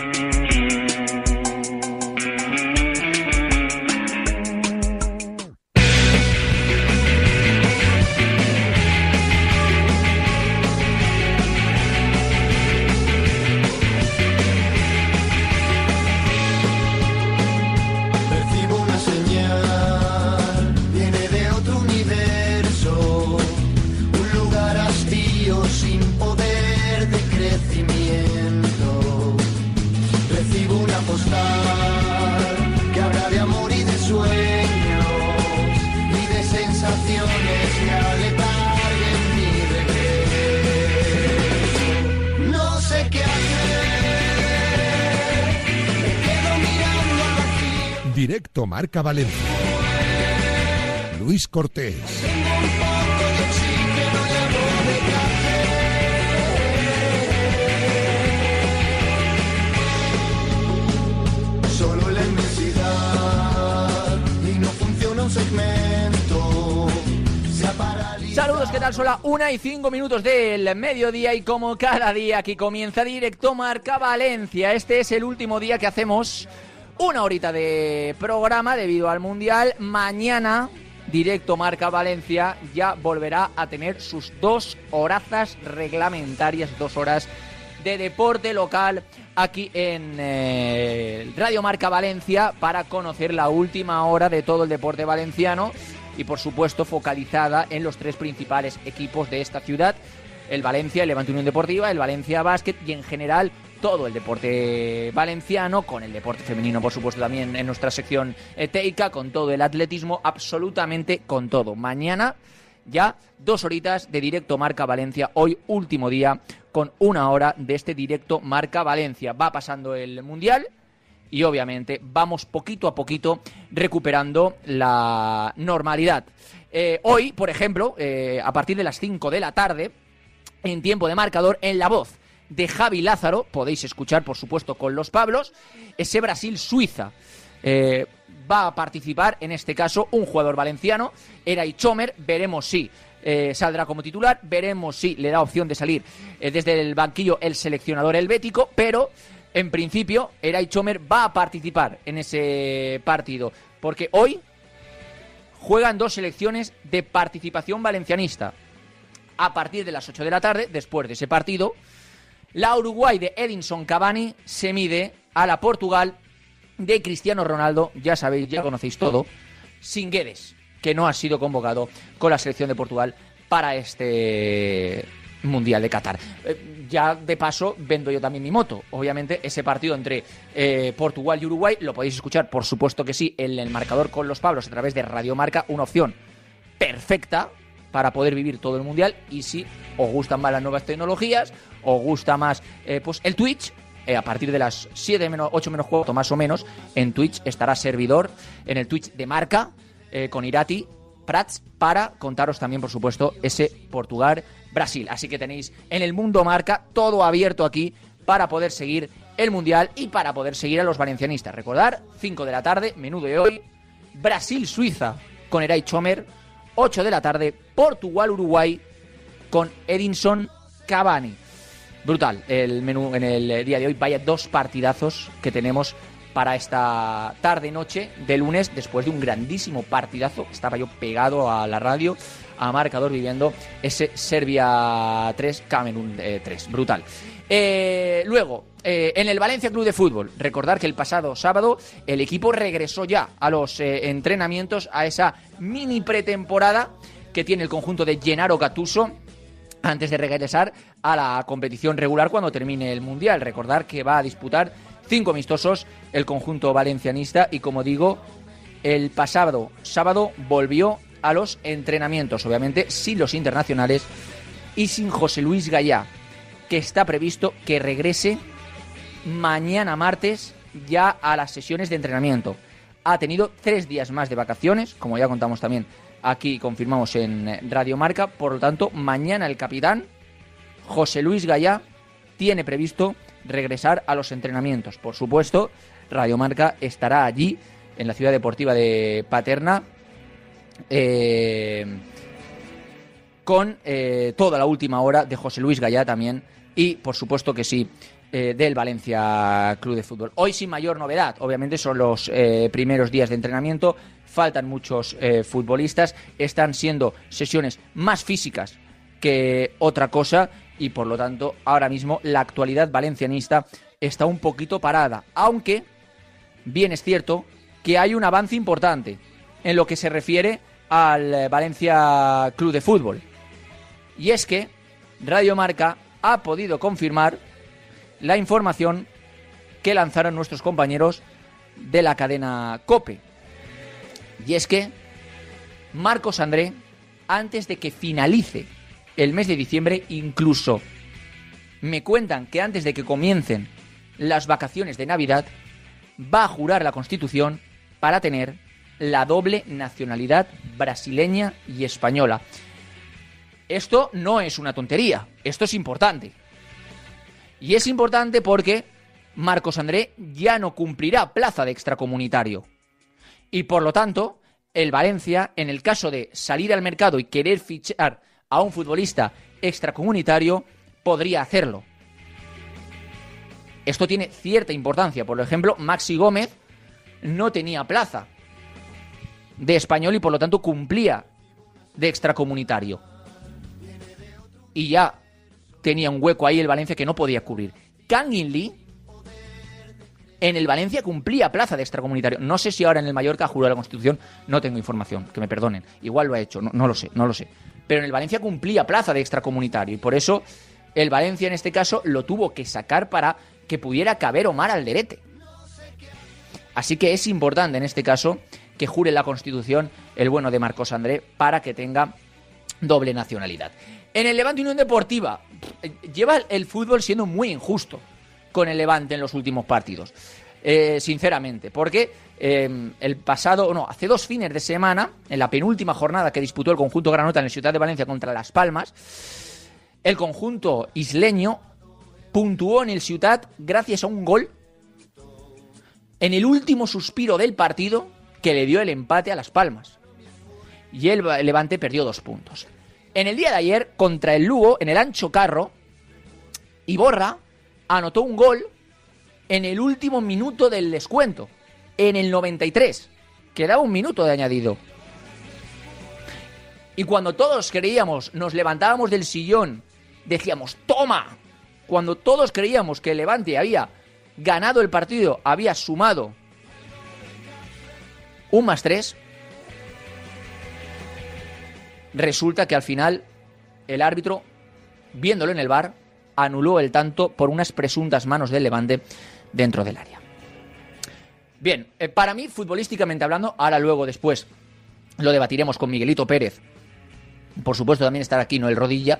mm-hmm. Marca Valencia. Luis Cortés. Solo la inmensidad y no funciona un segmento. Se ha paralizado. Saludos, ¿qué tal? Son las 1 y 5 minutos del mediodía y como cada día aquí comienza directo Marca Valencia. Este es el último día que hacemos una horita de programa debido al Mundial. Mañana directo Marca Valencia ya volverá a tener sus dos horazas reglamentarias, dos horas de deporte local aquí en eh, Radio Marca Valencia para conocer la última hora de todo el deporte valenciano y por supuesto focalizada en los tres principales equipos de esta ciudad, el Valencia, el Levante Unión Deportiva, el Valencia Basket y en general todo el deporte valenciano, con el deporte femenino por supuesto también en nuestra sección eh, teica, con todo el atletismo, absolutamente con todo. Mañana ya dos horitas de directo Marca Valencia, hoy último día con una hora de este directo Marca Valencia. Va pasando el Mundial y obviamente vamos poquito a poquito recuperando la normalidad. Eh, hoy, por ejemplo, eh, a partir de las 5 de la tarde, en tiempo de marcador, en la voz de Javi Lázaro, podéis escuchar por supuesto con los Pablos, ese Brasil-Suiza. Eh, va a participar en este caso un jugador valenciano, Eray Chomer, veremos si eh, saldrá como titular, veremos si le da opción de salir eh, desde el banquillo el seleccionador helvético, pero en principio Eray Chomer va a participar en ese partido, porque hoy juegan dos selecciones de participación valencianista. A partir de las 8 de la tarde, después de ese partido, la Uruguay de Edinson Cavani se mide a la Portugal de Cristiano Ronaldo, ya sabéis, ya conocéis todo, sin Guedes, que no ha sido convocado con la selección de Portugal para este Mundial de Qatar. Eh, ya de paso vendo yo también mi moto. Obviamente ese partido entre eh, Portugal y Uruguay lo podéis escuchar, por supuesto que sí, en el marcador con los Pablos a través de Radio Marca, una opción perfecta para poder vivir todo el mundial y si os gustan más las nuevas tecnologías, os gusta más eh, pues el Twitch, eh, a partir de las 7 menos 8 menos cuarto más o menos, en Twitch estará servidor, en el Twitch de marca, eh, con Irati Prats, para contaros también, por supuesto, ese Portugal-Brasil. Así que tenéis en el mundo marca todo abierto aquí para poder seguir el Mundial y para poder seguir a los valencianistas. Recordar, 5 de la tarde, menú de hoy, Brasil-Suiza con Eray Chomer, 8 de la tarde, Portugal-Uruguay con Edinson Cavani. Brutal el menú en el día de hoy. Vaya dos partidazos que tenemos para esta tarde-noche de lunes, después de un grandísimo partidazo. Estaba yo pegado a la radio, a marcador, viviendo ese Serbia 3, Camerún 3. Brutal. Eh, luego, eh, en el Valencia Club de Fútbol, recordar que el pasado sábado el equipo regresó ya a los eh, entrenamientos, a esa mini pretemporada que tiene el conjunto de Gennaro Gattuso antes de regresar a la competición regular cuando termine el Mundial. Recordar que va a disputar cinco amistosos el conjunto valencianista y como digo, el pasado sábado volvió a los entrenamientos, obviamente sin los internacionales y sin José Luis Gallá, que está previsto que regrese mañana martes ya a las sesiones de entrenamiento. Ha tenido tres días más de vacaciones, como ya contamos también aquí, confirmamos en Radio Marca. Por lo tanto, mañana el capitán, José Luis Gallá, tiene previsto regresar a los entrenamientos. Por supuesto, Radio Marca estará allí, en la ciudad deportiva de Paterna, eh, con eh, toda la última hora de José Luis Gallá también y, por supuesto que sí, eh, del Valencia Club de Fútbol. Hoy sin mayor novedad, obviamente son los eh, primeros días de entrenamiento, faltan muchos eh, futbolistas, están siendo sesiones más físicas que otra cosa y por lo tanto ahora mismo la actualidad valencianista está un poquito parada, aunque bien es cierto que hay un avance importante en lo que se refiere al Valencia Club de Fútbol. Y es que Radio Marca ha podido confirmar la información que lanzaron nuestros compañeros de la cadena Cope. Y es que Marcos André, antes de que finalice el mes de diciembre, incluso me cuentan que antes de que comiencen las vacaciones de Navidad, va a jurar la Constitución para tener la doble nacionalidad brasileña y española. Esto no es una tontería, esto es importante. Y es importante porque Marcos André ya no cumplirá plaza de extracomunitario. Y por lo tanto, el Valencia, en el caso de salir al mercado y querer fichar a un futbolista extracomunitario, podría hacerlo. Esto tiene cierta importancia. Por ejemplo, Maxi Gómez no tenía plaza de español y por lo tanto cumplía de extracomunitario. Y ya tenía un hueco ahí el Valencia que no podía cubrir. Kangin Lee en el Valencia cumplía plaza de extracomunitario. No sé si ahora en el Mallorca juró la Constitución, no tengo información, que me perdonen. Igual lo ha hecho, no, no lo sé, no lo sé. Pero en el Valencia cumplía plaza de extracomunitario y por eso el Valencia en este caso lo tuvo que sacar para que pudiera caber Omar Alderete. Así que es importante en este caso que jure la Constitución el bueno de Marcos André para que tenga doble nacionalidad. En el Levante Unión Deportiva lleva el fútbol siendo muy injusto con el Levante en los últimos partidos. Eh, sinceramente, porque eh, el pasado, no, hace dos fines de semana, en la penúltima jornada que disputó el conjunto Granota en la ciudad de Valencia contra Las Palmas, el conjunto isleño puntuó en el Ciudad gracias a un gol en el último suspiro del partido que le dio el empate a Las Palmas. Y el Levante perdió dos puntos. En el día de ayer, contra el Lugo, en el ancho carro, Iborra anotó un gol en el último minuto del descuento, en el 93. Quedaba un minuto de añadido. Y cuando todos creíamos, nos levantábamos del sillón, decíamos, toma. Cuando todos creíamos que Levante había ganado el partido, había sumado un más tres, resulta que al final el árbitro, viéndolo en el bar, anuló el tanto por unas presuntas manos del Levante dentro del área. Bien, eh, para mí, futbolísticamente hablando, ahora luego después lo debatiremos con Miguelito Pérez. Por supuesto, también estará aquí, ¿no? El Rodilla.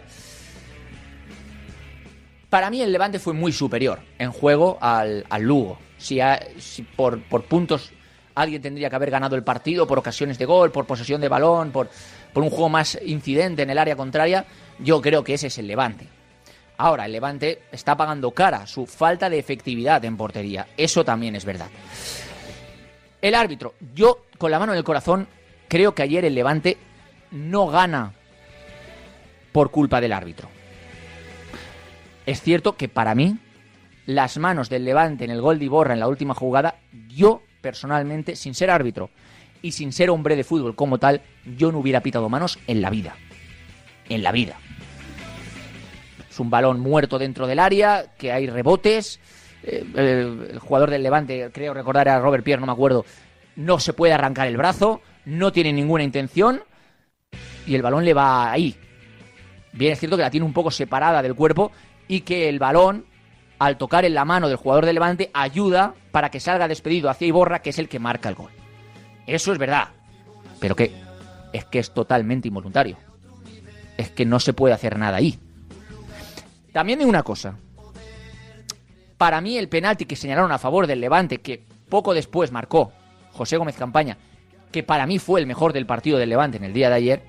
Para mí el Levante fue muy superior en juego al, Lugo. Si, si por, por, puntos alguien tendría que haber ganado el partido, por ocasiones de gol, por posesión de balón, por, por un juego más incidente en el área contraria, yo creo que ese es el Levante. Ahora, el Levante está pagando cara su falta de efectividad en portería. Eso también es verdad. El árbitro, yo con la mano en el corazón, creo que ayer el Levante no gana por culpa del árbitro. Es cierto que para mí, las manos del Levante en el gol de Iborra en la última jugada, yo personalmente, sin ser árbitro y sin ser hombre de fútbol como tal, yo no hubiera pitado manos en la vida. En la vida un balón muerto dentro del área, que hay rebotes. Eh, el, jugador del Levante, creo recordar a Robert Pierre, no me acuerdo, no se puede arrancar el brazo, no tiene ninguna intención y el balón le va ahí. Bien es cierto que la tiene un poco separada del cuerpo y que el balón, al tocar en la mano del jugador del Levante, ayuda para que salga despedido hacia Iborra, que es el que marca el gol. Eso es verdad. Pero que es que es totalmente involuntario. Es que no se puede hacer nada ahí. También digo una cosa. Para mí el penalti que señalaron a favor del Levante, que poco después marcó José Gómez Campaña, que para mí fue el mejor del partido del Levante en el día de ayer,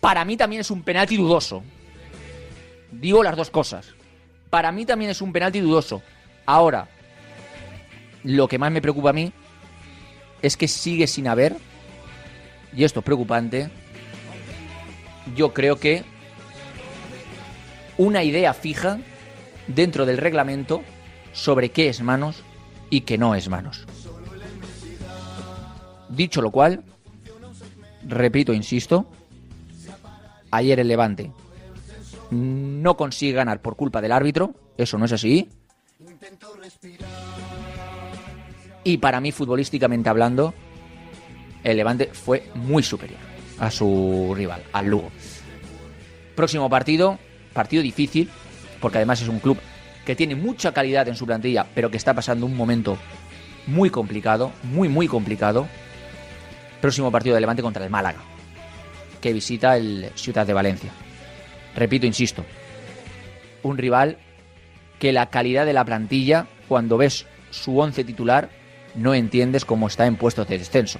para mí también es un penalti dudoso. Digo las dos cosas. Para mí también es un penalti dudoso. Ahora, lo que más me preocupa a mí es que sigue sin haber, y esto es preocupante, yo creo que una idea fija dentro del reglamento sobre qué es manos y qué no es manos. Dicho lo cual, repito, insisto, ayer el Levante no consigue ganar por culpa del árbitro, eso no es así. Y para mí, futbolísticamente hablando, el Levante fue muy superior a su rival, al Lugo. Próximo partido, partido difícil, porque además es un club que tiene mucha calidad en su plantilla, pero que está pasando un momento muy complicado, muy, muy complicado. Próximo partido de Levante contra el Málaga, que visita el Ciudad de Valencia. Repito, insisto, un rival que la calidad de la plantilla, cuando ves su once titular, no entiendes cómo está en puestos de descenso.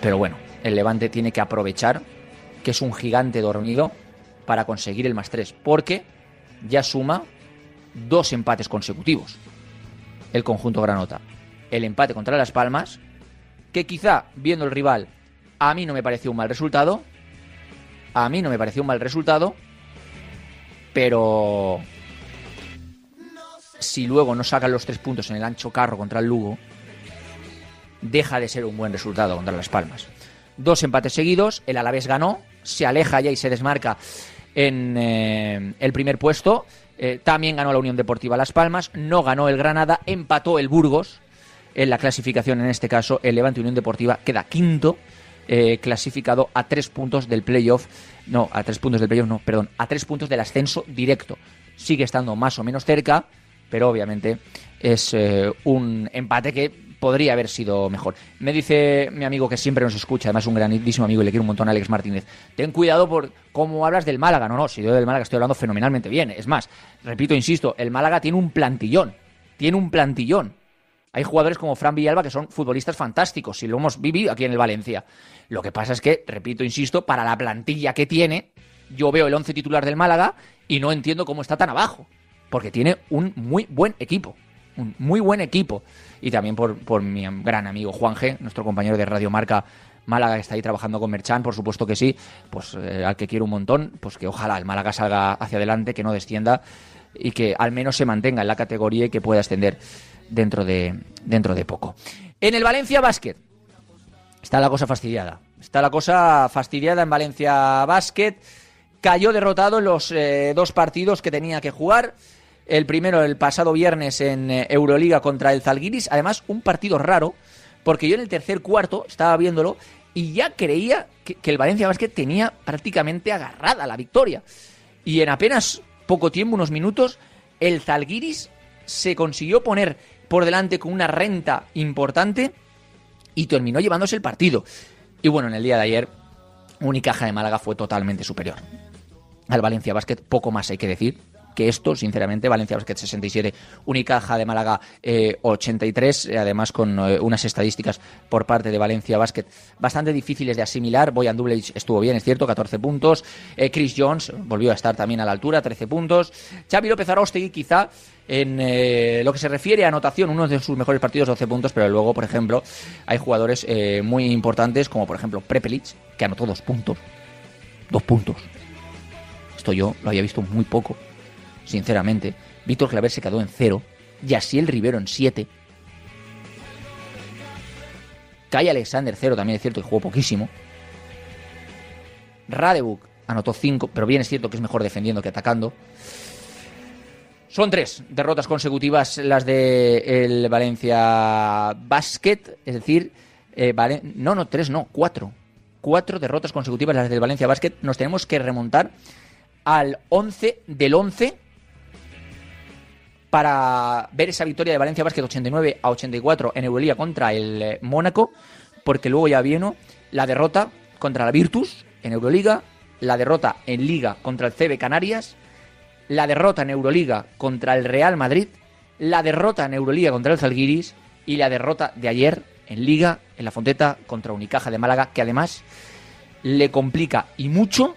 Pero bueno, el Levante tiene que aprovechar que es un gigante dormido para conseguir el más 3, porque ya suma dos empates consecutivos. El conjunto Granota. El empate contra Las Palmas, que quizá, viendo el rival, a mí no me pareció un mal resultado. A mí no me pareció un mal resultado. Pero si luego no sacan los tres puntos en el ancho carro contra el Lugo, deja de ser un buen resultado contra Las Palmas. Dos empates seguidos, el Alavés ganó, se aleja ya y se desmarca en eh, el primer puesto. Eh, también ganó la Unión Deportiva Las Palmas, no ganó el Granada, empató el Burgos en la clasificación, en este caso el Levante Unión Deportiva queda quinto, eh, clasificado a tres puntos del playoff, no, a tres puntos del playoff, no, perdón, a tres puntos del ascenso directo. Sigue estando más o menos cerca, pero obviamente es un empate que podría haber sido mejor. Me dice mi amigo que siempre nos escucha, además un grandísimo amigo y le quiero un montón a Alex Martínez. Ten cuidado por cómo hablas del Málaga. No, no, si yo del Málaga estoy hablando fenomenalmente bien. Es más, repito, insisto, el Málaga tiene un plantillón. Tiene un plantillón. Hay jugadores como Fran Villalba que son futbolistas fantásticos, y lo hemos vivido aquí en el Valencia. Lo que pasa es que, repito, insisto, para la plantilla que tiene, yo veo el once titular del Málaga y no entiendo cómo está tan abajo. Porque tiene un muy buen equipo. Un muy buen equipo y también por, por mi gran amigo Juan G, nuestro compañero de Radio Marca Málaga que está ahí trabajando con Merchan, por supuesto que sí, pues eh, al que quiero un montón, pues que ojalá el Málaga salga hacia adelante, que no descienda y que al menos se mantenga en la categoría y que pueda ascender dentro de, dentro de poco. En el Valencia Basket está la cosa fastidiada. Está la cosa fastidiada en Valencia Basket. Cayó derrotado en los eh, dos partidos que tenía que jugar. El primero el pasado viernes en eh, Euroliga contra el Zalgiris. Además, un partido raro, porque yo en el tercer cuarto estaba viéndolo y ya creía que, el Valencia Basket tenía prácticamente agarrada la victoria. Y en apenas poco tiempo, unos minutos, el Zalgiris se consiguió poner por delante con una renta importante y terminó llevándose el partido. Y bueno, en el día de ayer, Unicaja de Málaga fue totalmente superior. Al Valencia Basket, poco más hay que decir que esto, sinceramente, Valencia Basket 67, Unicaja de Málaga 83, eh, además con eh, unas estadísticas por parte de Valencia Basket bastante difíciles de asimilar. Boyan Dublage estuvo bien, es cierto, 14 puntos. Eh, Chris Jones volvió a estar también a la altura, 13 puntos. Xavi López Arostegui quizá en lo que se refiere a anotación, uno de sus mejores partidos, 12 puntos, pero luego, por ejemplo, hay jugadores muy importantes, como por ejemplo Prepelic, que anotó dos puntos. Dos puntos. Esto yo lo había visto muy poco sinceramente. Víctor Claver se quedó en cero. el Rivero en siete. Kai Alexander cero, también es cierto que jugó poquísimo. Radebuk anotó cinco, pero bien es cierto que es mejor defendiendo que atacando. Son tres derrotas consecutivas las de el Valencia Basket, es decir, eh, no, no, tres, no, cuatro. Cuatro derrotas consecutivas las del Valencia Basket. Nos tenemos que remontar al 11 del 11 para ver esa victoria de Valencia Basket 89 a 84 en Euroliga contra el eh, Mónaco, porque luego ya vino la derrota contra la Virtus en Euroliga, la derrota en Liga contra el CB Canarias, la derrota en Euroliga contra el Real Madrid, la derrota en Euroliga contra el Zalgiris y la derrota de ayer en Liga en la Fonteta contra Unicaja de Málaga, que además le complica y mucho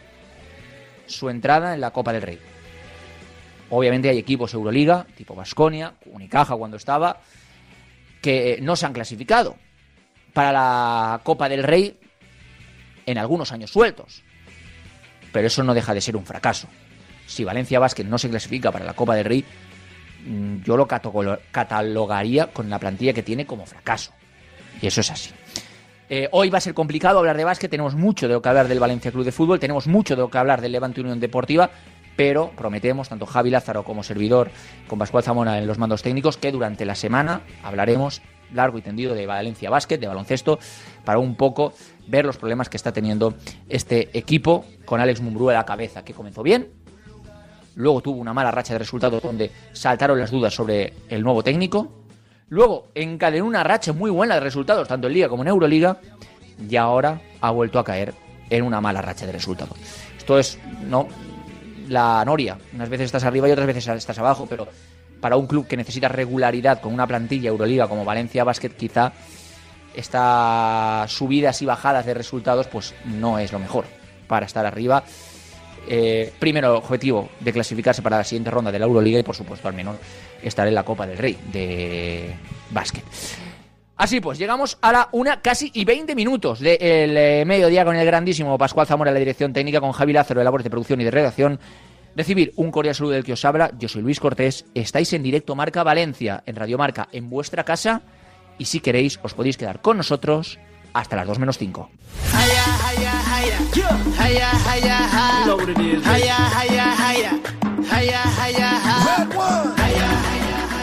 su entrada en la Copa del Rey. Obviamente hay equipos Euroliga, tipo Basconia, Unicaja cuando estaba, que no se han clasificado para la Copa del Rey en algunos años sueltos. pero eso no deja de ser un fracaso. Si Valencia Basket no se clasifica para la Copa del Rey, mm, yo lo catalogaría con la plantilla que tiene como fracaso. Y eso es así. Eh, hoy va a ser complicado hablar de básquet, tenemos mucho de lo que hablar del Valencia Club de Fútbol, tenemos mucho de lo que hablar del Levante Unión Deportiva, pero prometemos, tanto Javi Lázaro como servidor, con Pascual Zamora en los mandos técnicos, que durante la semana hablaremos largo y tendido de Valencia Básquet, de baloncesto, para un poco ver los problemas que está teniendo este equipo con Alex Mumbrú a la cabeza, que comenzó bien, luego tuvo una mala racha de resultados donde saltaron las dudas sobre el nuevo técnico, luego encadenó una racha muy buena de resultados, tanto en Liga como en Euroliga, y ahora ha vuelto a caer en una mala racha de resultados. Esto es no la noria, unas veces estás arriba y otras veces estás abajo, pero para un club que necesita regularidad con una plantilla Euroliga como Valencia Basket, quizá estas subidas y bajadas de resultados pues no es lo mejor para estar arriba. Eh, primero objetivo de clasificarse para la siguiente ronda de la Euroliga y por supuesto al menos estar en la Copa del Rey de básquet. Así pues, llegamos a la una casi y 20 minutos del eh, mediodía con el grandísimo Pascual Zamora la dirección técnica, con Javi Lázaro de labores de producción y de redacción, Recibir un cordial saludo del que os habla, yo soy Luis Cortés, estáis en directo Marca Valencia, en Radio Marca, en vuestra casa, y si queréis os podéis quedar con nosotros hasta las 2 menos 5.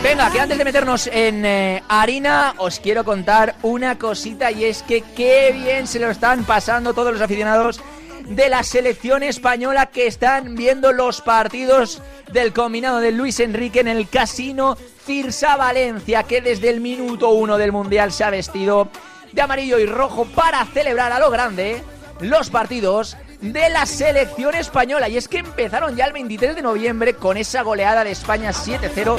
Venga, que antes de meternos en eh, harina os quiero contar una cosita y es que qué bien se lo están pasando todos los aficionados de la selección española que están viendo los partidos del combinado de Luis Enrique en el casino Cirsa Valencia, que desde el minuto uno del Mundial se ha vestido de amarillo y rojo para celebrar a lo grande los partidos de la selección española. Y es que empezaron ya el 23 de noviembre con esa goleada de España 7-0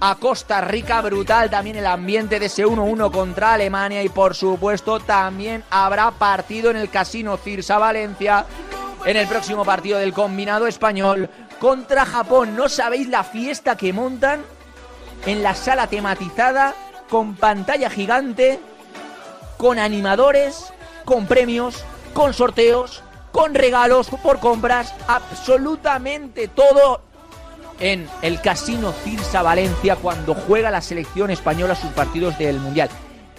a Costa Rica. Brutal también el ambiente de ese 1-1 contra Alemania y por supuesto también habrá partido en el Casino Cirsa Valencia en el próximo partido del combinado español contra Japón. No sabéis la fiesta que montan en la sala tematizada con pantalla gigante, con animadores, con premios, con sorteos, con regalos por compras, absolutamente todo en el Casino Cirsa Valencia cuando juega la selección española sus partidos del Mundial.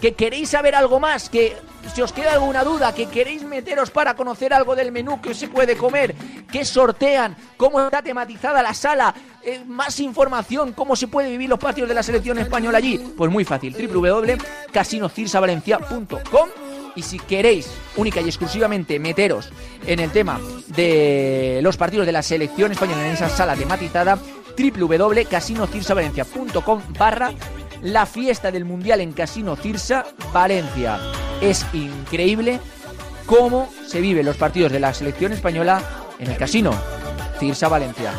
¿Que queréis saber algo más? ¿Que si os queda alguna duda? ¿Que queréis meteros para conocer algo del menú que se puede comer? ¿Qué sortean? ¿Cómo está tematizada la sala? Eh, más información, cómo se puede vivir los partidos de la selección española allí. Pues muy fácil, www.casinocirsavalencia.com y si queréis única y exclusivamente meteros en el tema de los partidos de la selección española en esa sala tematizada, www.casinocirsavalencia.com barra la fiesta del Mundial en Casino Cirsa Valencia. Es increíble cómo se viven los partidos de la selección española en el Casino Cirsa Valencia.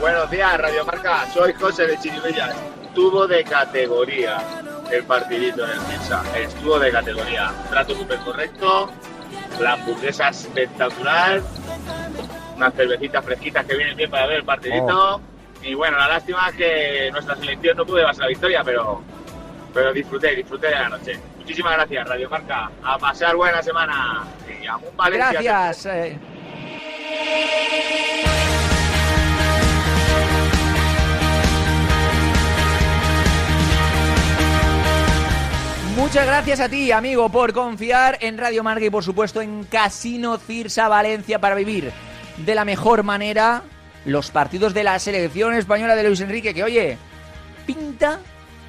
Buenos días, Radio Marca. Soy José de Chiribellas. Tuvo de categoría el partidito en el Pizza. Estuvo de categoría. Trato súper correcto, la hamburguesa espectacular, unas cervecitas fresquitas que vienen bien para ver el partidito. Y bueno, la lástima es que nuestra selección no pudo llevarse la victoria, pero, pero disfruté, disfruté de la noche. Muchísimas gracias, Radio Marca. A pasar buena semana. Y a un Valencia. Gracias. eh. Muchas gracias a ti, amigo, por confiar en Radio Marca y por supuesto en Casino Cirsa Valencia para vivir de la mejor manera los partidos de la selección española de Luis Enrique, que oye, pinta,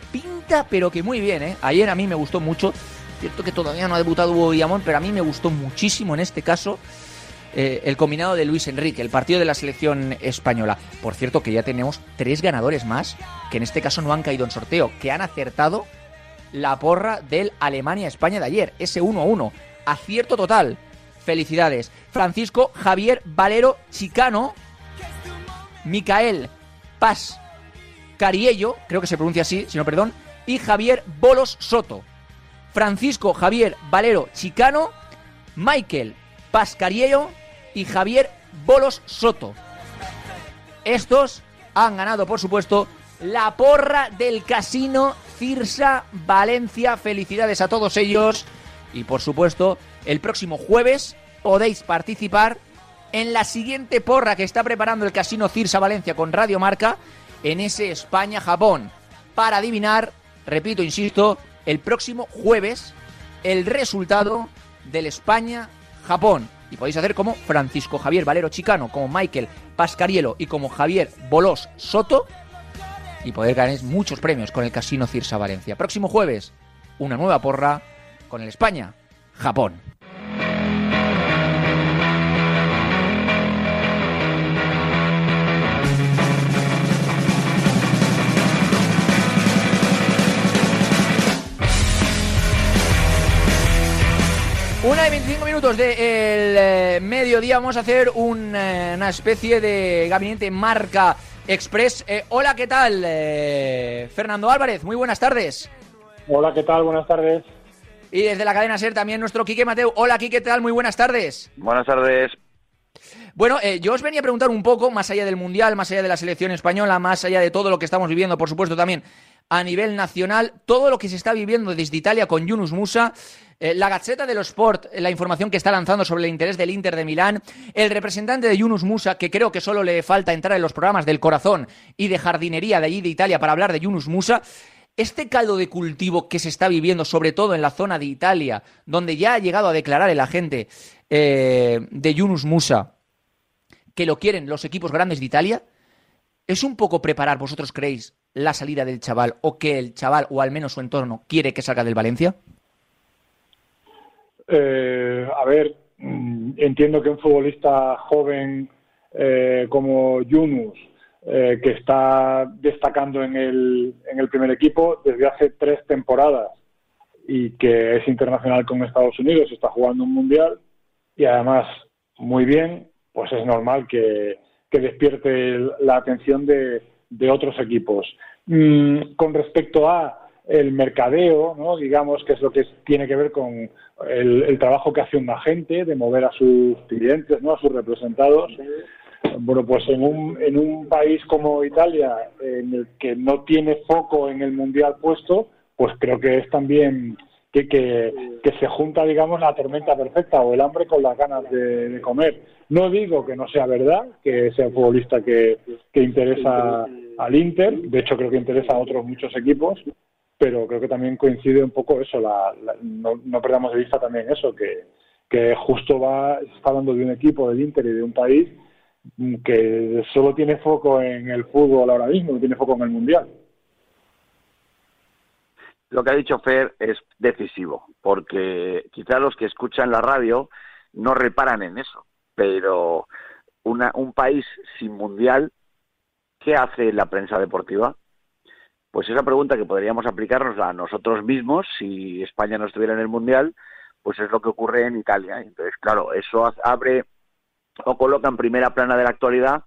pinta, pero que muy bien, ¿eh? Ayer a mí me gustó mucho, cierto que todavía no ha debutado Hugo Guillamón, pero a mí me gustó muchísimo en este caso eh, el combinado de Luis Enrique, el partido de la selección española. Por cierto que ya tenemos tres ganadores más, que en este caso no han caído en sorteo, que han acertado la porra del Alemania-España de ayer, ese 1-1. Acierto total. Felicidades. Francisco Javier Valero Chicano, Micael Paz Cariello, creo que se pronuncia así, si no perdón, y Javier Bolos Soto. Francisco Javier Valero Chicano, Michael Pascariello y Javier Bolos Soto. Estos han ganado, por supuesto, la porra del casino Cirsa Valencia. Felicidades a todos ellos. Y por supuesto, el próximo jueves podéis participar en la siguiente porra que está preparando el Casino Cirsa Valencia con Radio Marca en ese España-Japón. Para adivinar, repito, insisto, el próximo jueves el resultado del España-Japón. Y podéis hacer como Francisco Javier Valero Chicano, como Michael Pascarielo y como Javier Bolós Soto. Y poder ganar muchos premios con el Casino Cirsa Valencia. Próximo jueves, una nueva porra con el España-Japón. Una y 25 minutos del de mediodía vamos a hacer un, eh, una especie de gabinete marca express. Eh, hola, ¿qué tal? Eh, Fernando Álvarez, muy buenas tardes. Hola, ¿qué tal? Buenas tardes. Y desde la cadena SER también nuestro Quique Mateo. Hola, Quique, ¿qué tal? Muy buenas tardes. Buenas tardes. Bueno, eh, yo os venía a preguntar un poco, más allá del Mundial, más allá de la selección española, más allá de todo lo que estamos viviendo, por supuesto también a nivel nacional, todo lo que se está viviendo desde Italia con Yunus Musa, eh, la Gazzetta dello Sport, eh, la información que está lanzando sobre el interés del Inter de Milán, el representante de Yunus Musa, que creo que solo le falta entrar en los programas del corazón y de jardinería de allí de Italia para hablar de Yunus Musa, este caldo de cultivo que se está viviendo, sobre todo en la zona de Italia, donde ya ha llegado a declarar el agente eh, de Yunus Musa que lo quieren los equipos grandes de Italia, ¿es un poco preparar, vosotros creéis, la salida del chaval o que el chaval, o al menos su entorno, quiere que salga del Valencia? Eh, a ver, mm, entiendo que un futbolista joven eh, como Yunus, eh, que está destacando en el, en el primer equipo desde hace tres temporadas y que es internacional con Estados Unidos, está jugando un mundial y además muy bien, pues es normal que, que despierte la atención de, de otros equipos. Mm, con respecto a el mercadeo, ¿no? digamos que es lo que tiene que ver con el, trabajo que hace un agente de mover a sus clientes, ¿no? a sus representados. Bueno, pues en un, en un país como Italia, en el que no tiene foco en el mundial puesto, pues creo que es también que, que, se junta, digamos, la tormenta perfecta o el hambre con las ganas de, de, comer. No digo que no sea verdad, que sea un futbolista que, que interesa al Inter, de hecho creo que interesa a otros muchos equipos, pero creo que también coincide un poco eso, la, la, no, perdamos de vista también eso, que, justo va, está hablando de un equipo del Inter y de un país que solo tiene foco en el fútbol ahora mismo, no tiene foco en el Mundial lo que ha dicho Fer es decisivo, porque quizá los que escuchan la radio no reparan en eso, pero una, un país sin mundial, ¿qué hace la prensa deportiva? Pues esa pregunta que podríamos aplicarnos a nosotros mismos si España no estuviera en el mundial, pues es lo que ocurre en Italia. Entonces, claro, eso abre o coloca en primera plana de la actualidad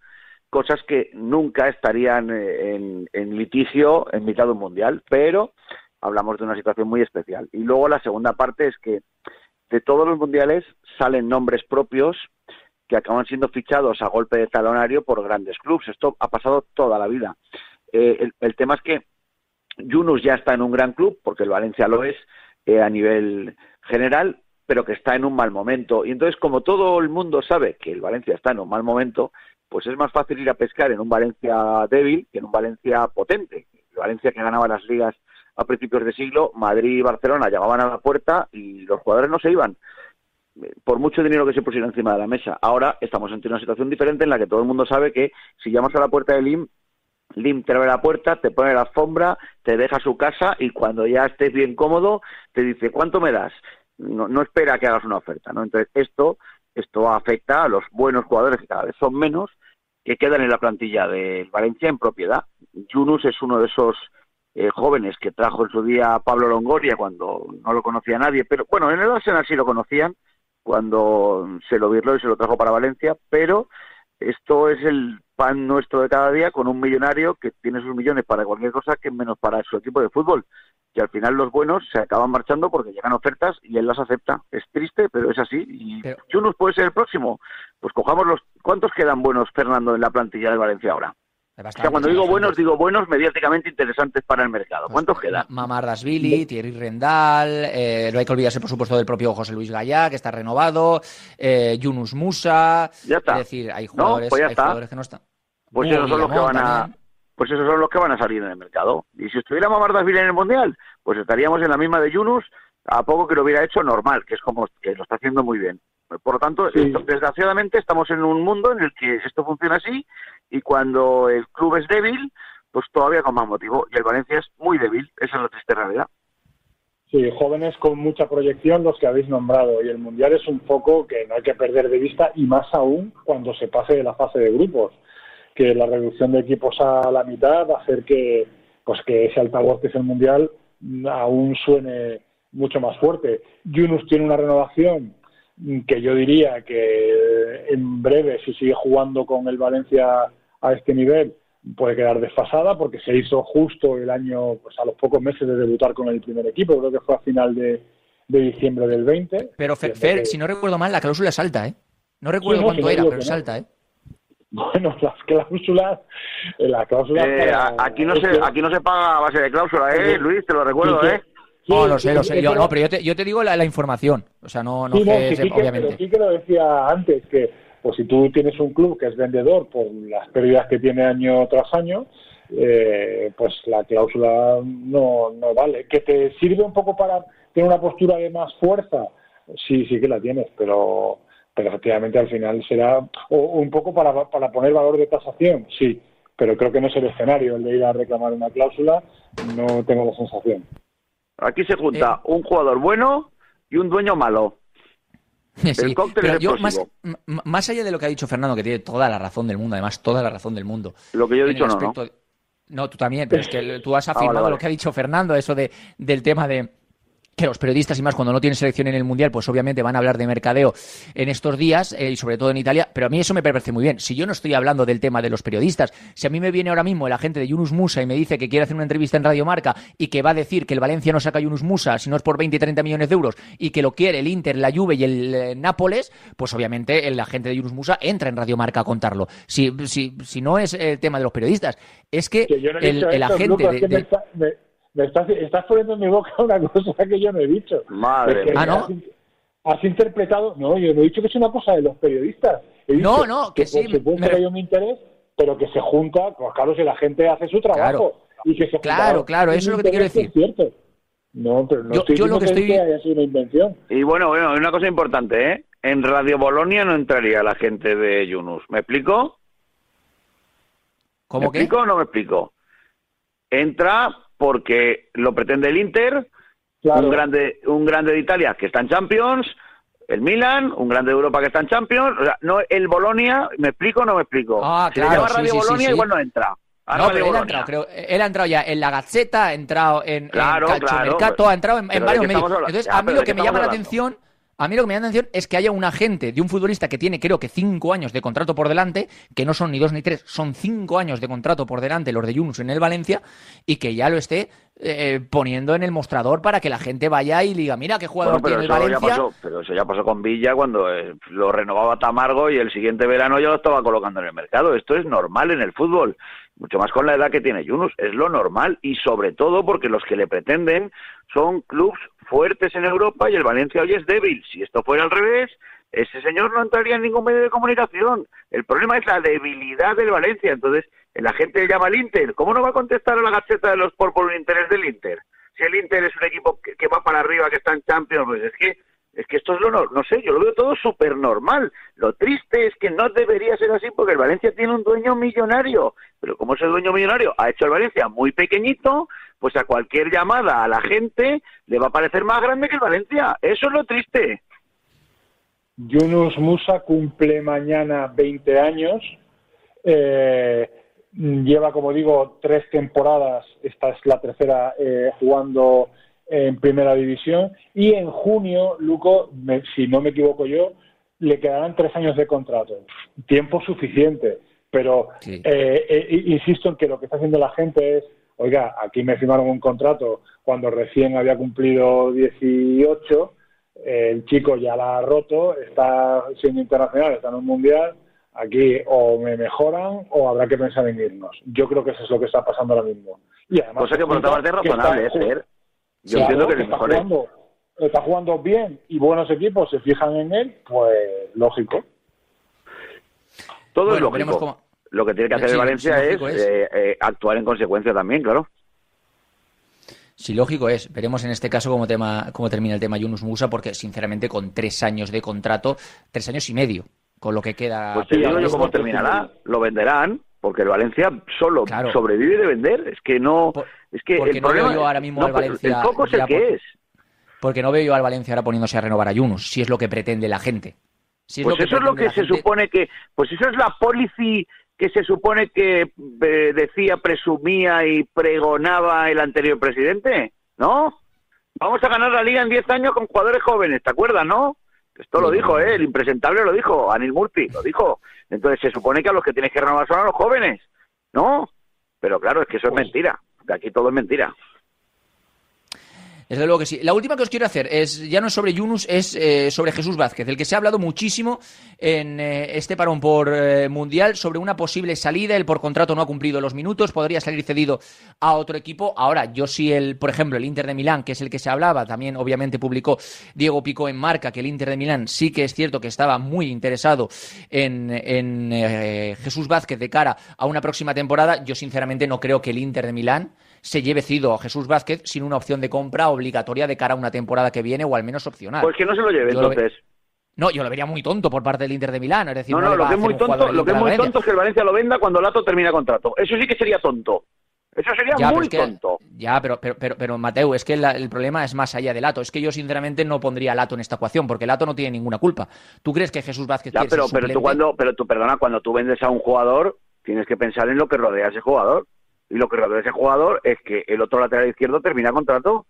cosas que nunca estarían en, en litigio en mitad de un mundial, pero hablamos de una situación muy especial. Y luego la segunda parte es que de todos los mundiales salen nombres propios que acaban siendo fichados a golpe de talonario por grandes clubes. Esto ha pasado toda la vida. Eh, el, tema es que Yunus ya está en un gran club, porque el Valencia lo es eh, a nivel general, pero que está en un mal momento. Y entonces, como todo el mundo sabe que el Valencia está en un mal momento, pues es más fácil ir a pescar en un Valencia débil que en un Valencia potente. El Valencia que ganaba las ligas a principios de siglo, Madrid y Barcelona llamaban a la puerta y los jugadores no se iban por mucho dinero que se pusiera encima de la mesa. Ahora estamos ante una situación diferente en la que todo el mundo sabe que si llamas a la puerta de LIM, LIM te abre la puerta, te pone la alfombra, te deja su casa y cuando ya estés bien cómodo te dice ¿cuánto me das? No, espera que hagas una oferta, ¿no? Entonces esto esto afecta a los buenos jugadores que cada vez son menos que quedan en la plantilla de Valencia en propiedad. Yunus es uno de esos eh, jóvenes que trajo en su día Pablo Longoria cuando no lo conocía nadie, pero bueno, en el Arsenal sí lo conocían cuando se lo virló y se lo trajo para Valencia, pero esto es el pan nuestro de cada día con un millonario que tiene sus millones para cualquier cosa que menos para su equipo de fútbol. Que al final los buenos se acaban marchando porque llegan ofertas y él las acepta. Es triste, pero es así. Y pero... Yunus puede ser el próximo. Pues cojamos los. ¿Cuántos quedan buenos, Fernando, en la plantilla de Valencia ahora? O sea, cuando digo buenos, digo buenos mediáticamente interesantes para el mercado. ¿Cuántos quedan? Mamardasvili, Thierry Rendal, eh, no hay que olvidarse, por supuesto, del propio José Luis Gallá, que está renovado, eh, Yunus Musa. Ya está. Es decir, hay jugadores, pues ya hay está. jugadores que no están. Pues esos son los que van a, también. pues esos son los que van a salir en el mercado. Y si estuviera Mamardashvili en el mundial, pues estaríamos en la misma de Yunus a poco que lo hubiera hecho normal, que es como que lo está haciendo muy bien. Por lo tanto, Sí. esto- desgraciadamente estamos en un mundo en el que esto funciona así y cuando el club es débil, pues todavía con más motivo. Y el Valencia es muy débil, esa es la triste realidad. Sí, jóvenes con mucha proyección los que habéis nombrado y el Mundial es un foco que no hay que perder de vista y más aún cuando se pase de la fase de grupos, que la reducción de equipos a la mitad va a hacer que pues que ese altavoz que es el Mundial mm, aún suene mucho más fuerte. Yunus tiene una renovación que yo diría que en breve, si sigue jugando con el Valencia a este nivel, puede quedar desfasada porque se hizo justo el año, pues a los pocos meses de debutar con el primer equipo, creo que fue a final de, de diciembre del 20. Pero Fer, Fer, que- si no recuerdo mal, la cláusula es alta, ¿eh? No recuerdo no, cuánto si no era, pero que es no. alta, ¿eh? Bueno, las cláusulas, eh, las cláusulas Eh, para- aquí no se aquí no se paga a base de cláusula, ¿eh, Sí. Luis? Te lo recuerdo, Sí, sí. ¿eh? No, lo sé, lo sé. Yo, no, pero yo te, yo te digo la, la información. O sea, no, no Sí, no, que sí, obviamente. pero sí que lo decía antes, que pues si tú tienes un club que es vendedor por las pérdidas que tiene año tras año, eh, pues la cláusula no, no vale. ¿Que te sirve un poco para tener una postura de más fuerza? Sí, sí que la tienes, pero, pero efectivamente al final será o, o un poco para, para poner valor de tasación, sí, pero creo que no es el escenario el de ir a reclamar una cláusula, no tengo la sensación. Aquí se junta Eh. un jugador bueno y un dueño malo. Sí, cóctel pero es yo más, más allá de lo que ha dicho Fernando, que tiene toda la razón del mundo, además toda la razón del mundo. Lo que yo he dicho el no, ¿no? aspecto de- No, tú también, pero es que tú has Ah, afirmado vale, vale. lo que ha dicho Fernando, eso de, del tema de que los periodistas y más cuando no tienen selección en el mundial, pues obviamente van a hablar de mercadeo en estos días eh, y sobre todo en Italia. Pero a mí eso me parece muy bien. Si yo no estoy hablando del tema de los periodistas, si a mí me viene ahora mismo el agente de Yunus Musa y me dice que quiere hacer una entrevista en Radio Marca y que va a decir que el Valencia no saca a Yunus Musa si no es por 20 y 30 millones de euros y que lo quiere el Inter, la Juve y el eh, Nápoles, pues obviamente el agente de Yunus Musa entra en Radio Marca a contarlo. Si, si, si no es el tema de los periodistas, es que, Que yo no he el, el agente Lucas, de- me- me estás, estás poniendo en mi boca una cosa que yo no he dicho. Madre Es que. Ah, ¿no? has, has interpretado... No, yo no he dicho que es una cosa de los periodistas. He No, dicho no, que sí, Por supuesto me- que hay un interés, pero que se junta... Pues claro, si la gente hace su trabajo. Claro. Y que se junta Claro, claro, eso es lo que te quiero decir. Es cierto. No, pero no Yo- estoy yo lo que estoy- haya sido una invención. Y bueno, bueno, una cosa importante, ¿eh? En Radio Bolonia no entraría la gente de Yunus. ¿Me explico? ¿Cómo ¿Me explico o no me explico? Entra porque lo pretende el Inter, Claro. un grande un grande de Italia que está en Champions, el Milan, un grande de Europa que está en Champions, o sea, no el Bolonia, ¿me explico o no me explico? Ah, si claro, le llama Radio sí, Bolonia sí. igual no entra. A No, pero él ha entrado, creo, él ha entrado ya en la Gazzetta, ha entrado en, Claro, en claro, ha entrado en, en pero ¿de varios medios. Entonces, Ya, a mí lo ¿de que me llama la atención, a mí lo que me la atención es que haya un agente de un futbolista que tiene, creo que cinco años de contrato por delante, que no son ni dos ni tres, son cinco años de contrato por delante los de Yunus en el Valencia, y que ya lo esté eh, poniendo en el mostrador para que la gente vaya y diga, mira qué jugador Bueno, tiene el Valencia. pasó, pero eso ya pasó con Villa cuando eh, lo renovaba Tamargo y el siguiente verano ya lo estaba colocando en el mercado. Esto es normal en el fútbol, mucho más con la edad que tiene Yunus, es lo normal y sobre todo porque los que le pretenden son clubes fuertes en Europa y el Valencia hoy es débil. Si esto fuera al revés, ese señor no entraría en ningún medio de comunicación. El problema es la debilidad del Valencia. Entonces, la gente llama al Inter. ¿Cómo no va a contestar a la gaceta de los por un interés del Inter? Si el Inter es un equipo que, va para arriba, que está en Champions, pues es que es que esto es lo no, no sé, yo lo veo todo súper normal. Lo triste es que no debería ser así porque el Valencia tiene un dueño millonario. Pero como ese dueño millonario ha hecho al Valencia muy pequeñito, pues a cualquier llamada a la gente le va a parecer más grande que el Valencia. Eso es lo triste. Yunus Musa cumple mañana 20 años. Eh, lleva, como digo, tres temporadas. Esta es la tercera eh, jugando en primera división. Y en junio, Luco, me- si no me equivoco yo, le quedarán tres años de contrato. Tiempo suficiente. Pero Sí. eh, eh, insisto en que lo que está haciendo la gente es, oiga, aquí me firmaron un contrato cuando recién había cumplido 18 el chico ya la ha roto, está siendo internacional, está en un mundial, aquí o me mejoran o habrá que pensar en irnos. Yo creo que eso es lo que está pasando ahora mismo. Y además, Cosa que por otra parte es razonable, está- es ser. Yo Claro, entiendo que que es está mejor. ¿eh? jugando, está jugando bien y buenos equipos se fijan en él, pues lógico. Todo es Bueno, veremos lógico. cómo- Lo que tiene que hacer Sí, el Valencia sí, es, eh, eh, actuar en consecuencia también, claro. Sí, lógico es. Veremos en este caso cómo, tema, cómo termina el tema Yunus Musa, porque sinceramente con tres años de contrato, tres años y medio, con lo que queda. Pues te sí, digo yo cómo terminará. Lo venderán, porque el Valencia solo Claro. sobrevive de vender. Es que no. Por- es que el no veo problema yo ahora mismo no, al Valencia El foco es el que por- es. Porque no veo yo al Valencia ahora poniéndose a renovar a Yunus, si es lo que pretende la gente. Si Pues eso es lo que se gente- supone que. Pues eso es la policy que se supone que eh, decía, presumía y pregonaba el anterior presidente, ¿no? Vamos a ganar la liga en 10 años con jugadores jóvenes, ¿te acuerdas, no? Esto lo dijo. ¿eh? El impresentable lo dijo, Anil Murti lo dijo. Entonces se supone que a los que tienes que renovar son a los jóvenes, ¿no? Pero claro, es que eso es Pues- mentira. De aquí todo es mentira. Desde luego que sí. La última que os quiero hacer es, ya no es sobre Yunus, es eh, sobre Jesús Vázquez, el que se ha hablado muchísimo en eh, este parón por eh, Mundial sobre una posible salida. Él por contrato no ha cumplido los minutos, podría salir cedido a otro equipo. Ahora, yo sí, el, por ejemplo, el Inter de Milán, que es el que se hablaba, también obviamente publicó Diego Pico en marca que el Inter de Milán sí que es cierto que estaba muy interesado en, en, Jesús Vázquez de cara a una próxima temporada. Yo sinceramente no creo que el Inter de Milán se lleve cido a Jesús Vázquez sin una opción de compra obligatoria de cara a una temporada que viene o al menos opcional. Pues que no se lo lleve, Yo lo ve- entonces. No, yo lo vería muy tonto por parte del Inter de Milán. Es decir, No, no, lo que es muy tonto, lo que es muy tonto es que el Valencia lo venda cuando Lato termina contrato. Eso sí que sería tonto. Eso sería Ya, pero muy es que- tonto. Ya, pero, pero, pero, pero, Mateo, es que la- el problema es más allá de Lato. Es que yo, sinceramente, no pondría a Lato en esta ecuación, porque Lato no tiene ninguna culpa. ¿Tú crees que Jesús Vázquez Ya, pero, pero tú cuando, pero tú perdona, cuando tú vendes a un jugador, tienes que pensar en lo que rodea a ese jugador. Y lo que a ese jugador es que el otro lateral izquierdo termina contrato.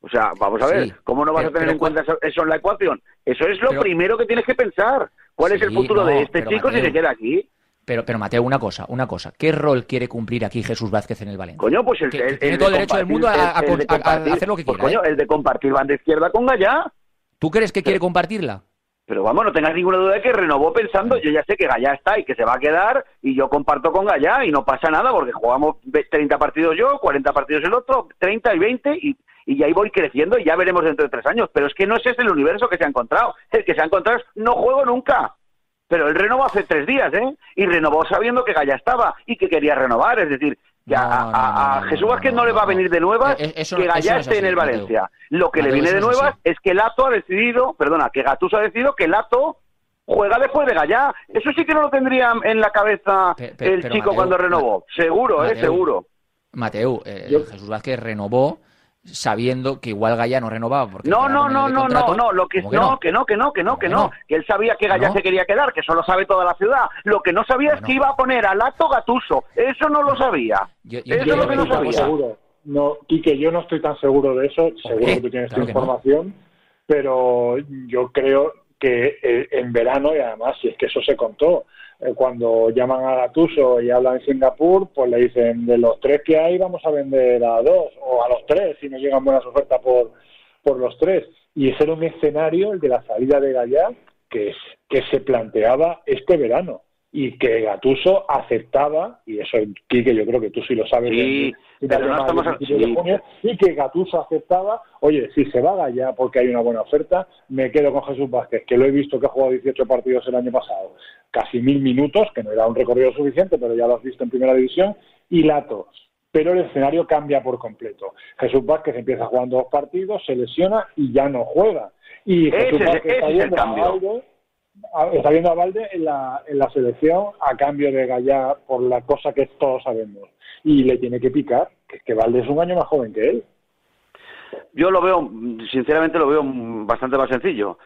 O sea, vamos a ver, Sí, ¿cómo no vas pero- a tener pero en cuenta eso, eso en la ecuación? Eso es lo Pero- primero que tienes que pensar. ¿Cuál es el futuro no, de este chico si se queda aquí? Pero, pero, Mateo, una cosa, una cosa. ¿Qué rol quiere cumplir aquí Jesús Vázquez en el Valencia? Coño, pues el, Que- el- que el tiene de todo el derecho del mundo a- de hacer lo que pues, quiera, coño, ¿eh? el de compartir banda izquierda con Gallá. ¿Tú crees que quiere compartirla? Pero vamos, no tengas ninguna duda de que renovó pensando, yo ya sé que Gallá está y que se va a quedar y yo comparto con Gallá y no pasa nada porque jugamos ve- 30 partidos yo, 40 partidos el otro, 30 y 20 y, y ahí voy creciendo y ya veremos dentro de tres años. Pero es que no ese es el universo que se ha encontrado. El que se ha encontrado es no juego nunca. Pero él renovó hace tres días, ¿eh? Y renovó sabiendo que Gallá estaba y que quería renovar. Es decir, que a, No, no, a- a no, no, Jesús Vázquez no, le va a venir de nuevas Eh, eh, eso que Gallá es esté en el. Valencia. Lo que Mateo, le viene de es nuevas así. es que Lato ha decidido, perdona, que Gattuso ha decidido que Lato juega después de Gallá. Eso sí que no lo tendría en la cabeza Pe- pe- el chico Mateo, cuando renovó. Seguro, eh, Mateo, seguro. Mateo, eh, Jesús Vázquez renovó sabiendo que igual Gallá no renovaba. Porque No, no, no, no, no, no, lo que ¿Cómo no, que no, que no, que no, que ¿Cómo no, que él sabía que ¿No? se quería quedar, que eso lo sabe toda la ciudad. Lo que no sabía es que iba a poner a Lato Gatuso. Eso no lo sabía. Yo- yo Eso es Yo lo no que no estoy tan sabía. seguro. No, Quique, yo no estoy tan seguro de eso. Seguro que tú tienes claro tu que no. información, pero yo creo que eh, en verano, y además, si es que eso se contó, eh, cuando llaman a Gatuso y hablan en Singapur, pues le dicen, de los tres que hay, vamos a vender a dos, o a los tres, si nos llegan buenas ofertas por, por los tres. Y ese era un escenario, el de la salida de Gallá, que, es- que se planteaba este verano y que Gatuso aceptaba, y eso, Quique, yo creo que tú sí lo sabes, Sí, de- de- pero no estamos a- sí. junio, y que Gatuso aceptaba, oye, si se va Gallá porque hay una buena oferta, me quedo con Jesús Vázquez, que lo he visto que ha jugado 18 partidos el año pasado, casi mil minutos, que no era un recorrido suficiente, pero ya lo has visto en primera división, y Lato. Pero el escenario cambia por completo. Jesús Vázquez empieza jugando dos partidos, se lesiona y ya no juega. Y Ese Jesús es- Vázquez ese está es el cambio. Valde, a- está viendo a Valde en la, en la selección a cambio de Gallá por la cosa que todos sabemos. Y le tiene que picar, que es que Valde es un año más joven que él. Yo lo veo, sinceramente lo veo bastante más sencillo.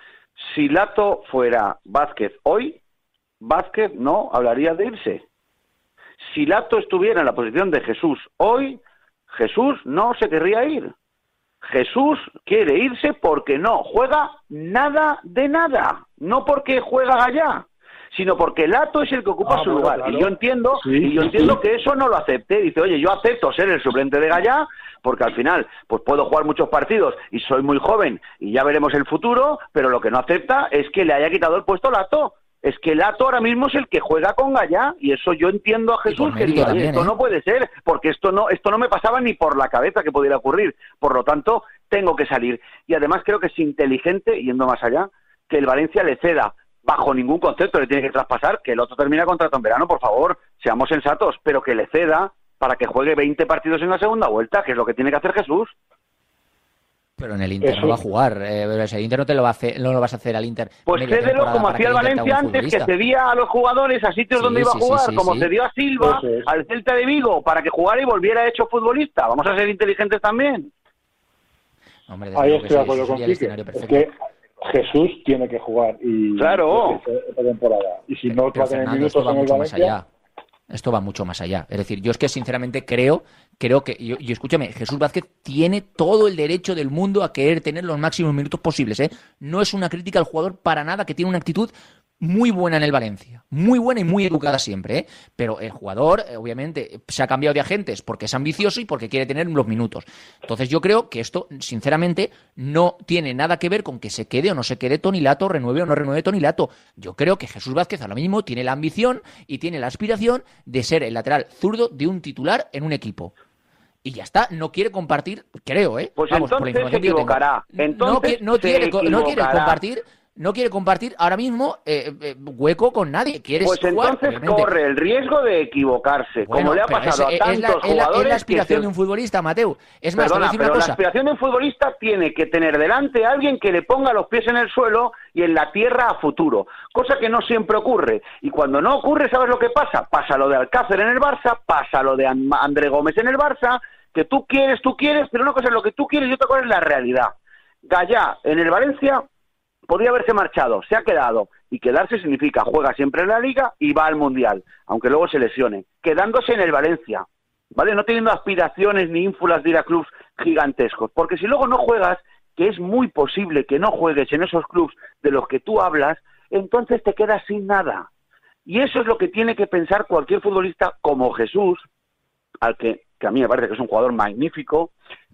Si Lato fuera Vázquez hoy, Vázquez no hablaría de irse. Si Lato estuviera en la posición de Jesús hoy, Jesús no se querría ir. Jesús quiere irse porque no juega nada de nada, no porque juega allá, sino porque Lato es el que ocupa Ah, su lugar. claro. Y yo entiendo, Sí, y yo entiendo sí. que eso no lo acepte. Dice, oye, yo acepto ser el suplente de Gallá, porque al final, pues puedo jugar muchos partidos y soy muy joven y ya veremos el futuro, pero lo que no acepta es que le haya quitado el puesto Lato. Es que Lato ahora mismo es el que juega con Gallá y eso yo entiendo a Jesús que diga, esto ¿eh? no puede ser, porque esto no, esto no me pasaba ni por la cabeza que pudiera ocurrir. Por lo tanto, tengo que salir. Y además creo que es inteligente, yendo más allá, que el Valencia le ceda bajo ningún concepto le tiene que traspasar, que el otro termina contrato en verano, por favor, seamos sensatos, pero que le ceda para que juegue 20 partidos en la segunda vuelta, que es lo que tiene que hacer Jesús. Pero en el Inter no va a jugar. Eh, el Inter no te lo, va a hacer, no lo vas a hacer al Inter. Pues cédelo como hacía el Valencia antes, que cedía a los jugadores a sitios donde iba a jugar, como cedió a Silva al Celta de Vigo para que jugara y volviera hecho futbolista. Vamos a ser inteligentes también. Hombre, Ahí estoy de acuerdo contigo. Es que Jesús tiene que jugar y claro. esta temporada. Y si no va a tener minutos en el Valencia... Esto va mucho más allá. Es decir, yo es que sinceramente creo, creo que, y, escúchame, Jesús Vázquez tiene todo el derecho del mundo a querer tener los máximos minutos posibles. ¿eh? No es una crítica al jugador para nada, que tiene una actitud muy buena en el Valencia, muy buena y muy educada siempre, ¿eh? pero el jugador eh, obviamente se ha cambiado de agentes porque es ambicioso y porque quiere tener los minutos. Entonces yo creo que esto sinceramente no tiene nada que ver con que se quede o no se quede Tonilato, renueve o no renueve Tonilato. Yo creo que Jesús Vázquez ahora mismo tiene la ambición y tiene la aspiración de ser el lateral zurdo de un titular en un equipo y ya está, no quiere compartir, creo, ¿eh? Pues entonces se equivocará. Entonces no, quiere, no quiere compartir no quiere compartir ahora mismo eh, eh, hueco con nadie. Quiere pues entonces corre el riesgo de equivocarse, como le ha pasado a tantos es jugadores. Es la aspiración de un futbolista, Mateo. Es más, Perdona, pero la aspiración de un futbolista tiene que tener delante a alguien que le ponga los pies en el suelo y en la tierra a futuro, cosa que no siempre ocurre. Y cuando no ocurre, ¿sabes lo que pasa? Pasa lo de Alcácer en el Barça, pasa lo de André Gómez en el Barça, que tú quieres, tú quieres, pero una cosa es lo que tú quieres y otra cosa es la realidad. Gallá en el Valencia podría haberse marchado, se ha quedado. Y quedarse significa juega siempre en la liga y va al mundial, aunque luego se lesione. Quedándose en el Valencia, ¿vale? No teniendo aspiraciones ni ínfulas de ir a clubes gigantescos. Porque si luego no juegas, que es muy posible que no juegues en esos clubes de los que tú hablas, entonces te quedas sin nada. Y eso es lo que tiene que pensar cualquier futbolista como Jesús, al que que a mí me parece que es un jugador magnífico,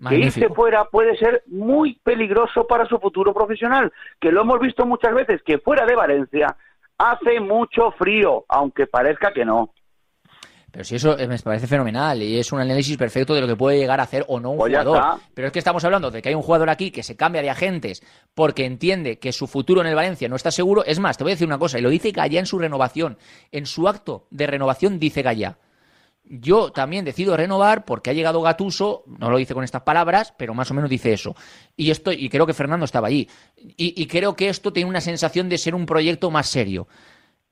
que irse fuera puede ser muy peligroso para su futuro profesional, que lo hemos visto muchas veces, que fuera de Valencia hace mucho frío, aunque parezca que no. Pero si eso me parece fenomenal y es un análisis perfecto de lo que puede llegar a hacer o no un pues jugador. Pero es que estamos hablando de que hay un jugador aquí que se cambia de agentes porque entiende que su futuro en el Valencia no está seguro. Es más, te voy a decir una cosa, y lo dice Gallá en su renovación. En su acto de renovación dice Gallá, yo también decido renovar porque ha llegado Gatuso, no lo dice con estas palabras, pero más o menos dice eso. Y esto, y creo que Fernando estaba allí. Y, creo que esto tiene una sensación de ser un proyecto más serio.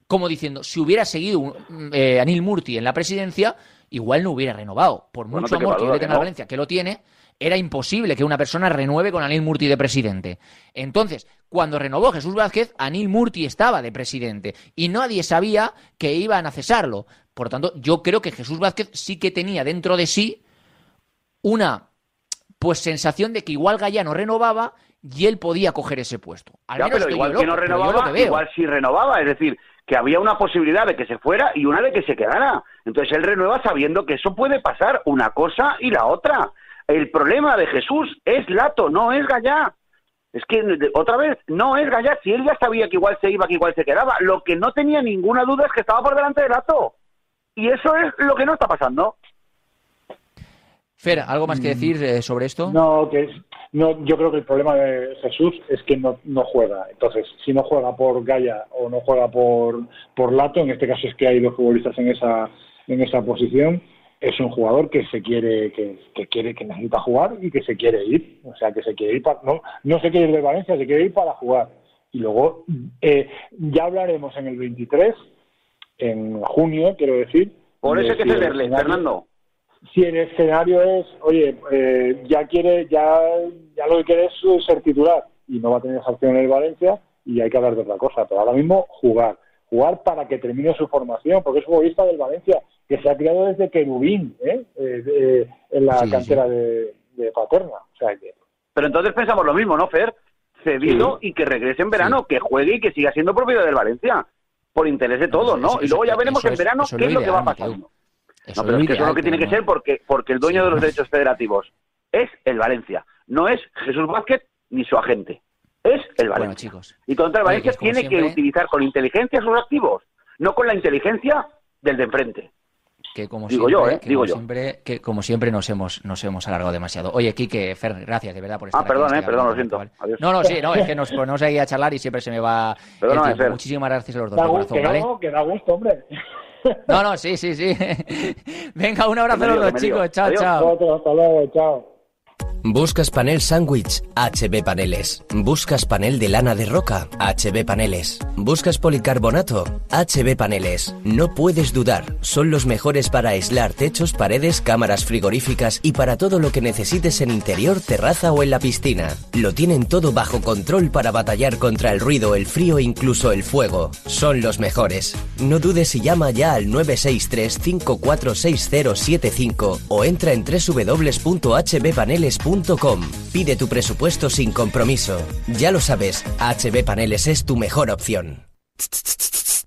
Como diciendo, si hubiera seguido eh, Anil Murti en la presidencia, igual no hubiera renovado. Por mucho amor que yo le tenga a Valencia, que lo tiene, era imposible que una persona renueve con Anil Murti de presidente. Entonces, cuando renovó Jesús Vázquez, Anil Murti estaba de presidente y nadie sabía que iban a cesarlo. Por lo tanto, yo creo que Jesús Vázquez sí que tenía dentro de sí una pues sensación de que igual Gallano renovaba y él podía coger ese puesto. ya, pero igual que no renovaba, igual sí renovaba, es decir, que había una posibilidad de que se fuera y una de que se quedara. Entonces él renueva sabiendo que eso puede pasar, una cosa y la otra. El problema de Jesús es Lato, no es Gallá. Es que, otra vez, no es Gallá. Si él ya sabía que igual se iba, que igual se quedaba, lo que no tenía ninguna duda es que estaba por delante de Lato. Y eso es lo que no está pasando. Fer, ¿algo más que mm. decir eh, sobre esto? No, que no, yo creo que el problema de Jesús es que no, no juega. Entonces, si no juega por Gaya o no juega por, por Lato, en este caso es que hay dos futbolistas en esa, en esa posición, es un jugador que se quiere, que, quiere, que necesita jugar y que se quiere ir. O sea, que se quiere ir para, no, no se quiere ir de Valencia, se quiere ir para jugar. Y luego, eh, ya hablaremos en el 23 en junio, quiero decir. Por eso hay que cederle, Fernando. Si el escenario es, oye, eh, ya quiere, ya, ya lo que quiere es ser titular y no va a tener esa opción en el Valencia y hay que hablar de otra cosa. Pero ahora mismo jugar, jugar para que termine su formación, porque es futbolista del Valencia que se ha criado desde Querubín, ¿eh? eh en la cantera De, Paterna. O sea que... Pero entonces pensamos lo mismo, ¿no, Fer? Cedido y que regrese en verano, que juegue y que siga siendo propiedad del Valencia por interés de todos, ¿no? y luego ya veremos en verano qué es lo que va pasando. No, pero es que eso es lo que tiene que ser porque, porque el dueño de los derechos federativos es el Valencia, no es Jesús Vázquez ni su agente. es el Bueno, Valencia. chicos. Y contra el Valencia como tiene que siempre- utilizar con inteligencia sus activos, no con la inteligencia del de enfrente. Que como Digo siempre, yo, ¿eh? que Digo como yo. siempre, que como siempre nos hemos, nos hemos alargado demasiado. Oye, Quique, Fer, gracias de verdad por estar Ah, aquí en perdón, este eh, perdón, lo siento. Adiós. No, no, sí, no, es que nos ponemos ahí a charlar y siempre se me va el tiempo. Fer. Muchísimas gracias a los dos Da de corazón, que, ¿vale? no, que da gusto, hombre. No, no, sí, sí, sí. Venga, un abrazo a los dos, chicos. Chao, Adiós. chao. Otro, hasta luego, chao. ¿Buscas panel sándwich? HB Paneles. ¿Buscas panel de lana de roca? HB Paneles. ¿Buscas policarbonato? HB Paneles. No puedes dudar, son los mejores para aislar techos, paredes, cámaras frigoríficas y para todo lo que necesites en interior, terraza o en la piscina. Lo tienen todo bajo control para batallar contra el ruido, el frío e incluso el fuego. Son los mejores. No dudes y llama ya al 963 546075 o entra en www.hbpaneles.com. Pide tu presupuesto sin compromiso. Ya lo sabes, HB Paneles es tu mejor opción.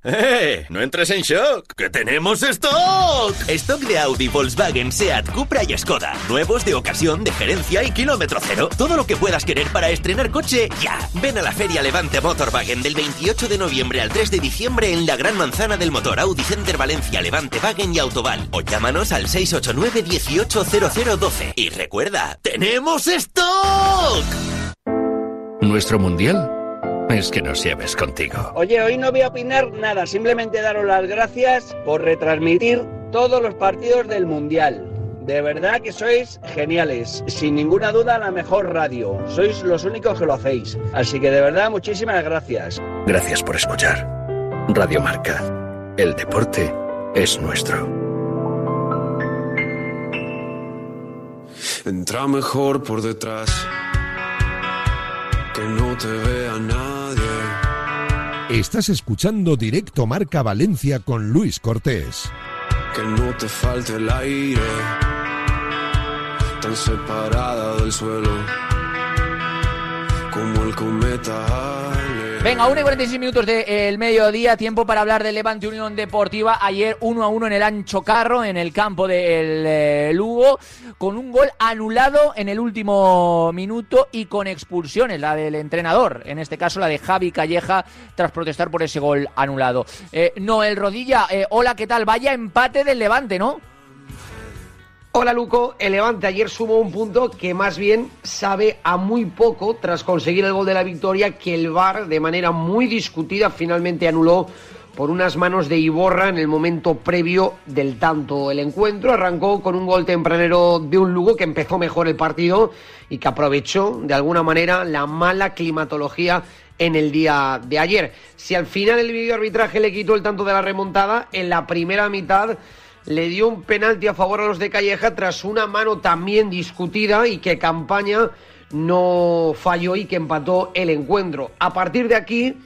¡Eh! ¡No entres en shock! ¡Que tenemos stock! Stock de Audi, Volkswagen, Seat, Cupra y Skoda. Nuevos de ocasión, de gerencia y kilómetro cero. Todo lo que puedas querer para estrenar coche, ya. Ven a la Feria Levante Motorwagen del 28 de noviembre al 3 de diciembre en la Gran Manzana del Motor Audi Center Valencia, Levante Wagen y Autoval. O llámanos al 689 180012. Y recuerda, ¡tenemos stock! Nuestro mundial es que nos lleves contigo. Oye, hoy no voy a opinar nada, simplemente daros las gracias por retransmitir todos los partidos del Mundial. De verdad que sois geniales, sin ninguna duda la mejor radio. Sois los únicos que lo hacéis. Así que de verdad muchísimas gracias. Gracias por escuchar. Radio Marca. El deporte es nuestro. Entra mejor por detrás. Que no te vea nadie. Estás escuchando Directo Marca Valencia con Luis Cortés. Que no te falte el aire. Tan separada del suelo. Como el cometa Halley. Venga, 1 y 46 minutos del mediodía, tiempo para hablar del Levante Unión Deportiva. Ayer 1 a 1 en el Ancho Carro, en el campo del eh, Lugo, con un gol anulado en el último minuto y con expulsiones, la del entrenador, en este caso la de Javi Calleja, tras protestar por ese gol anulado. Eh, Noel Rodilla, eh, hola, ¿qué tal? Vaya empate del Levante, ¿no? Hola Luco, el Levante ayer sumó un punto que más bien sabe a muy poco tras conseguir el gol de la victoria que el VAR de manera muy discutida finalmente anuló por unas manos de Iborra en el momento previo del tanto. El encuentro arrancó con un gol tempranero de un Lugo que empezó mejor el partido y que aprovechó de alguna manera la mala climatología en el día de ayer. Si al final el video arbitraje le quitó el tanto de la remontada, en la primera mitad le dio un penalti a favor a los de Calleja tras una mano también discutida y que Campaña no falló y que empató el encuentro. A partir de aquí,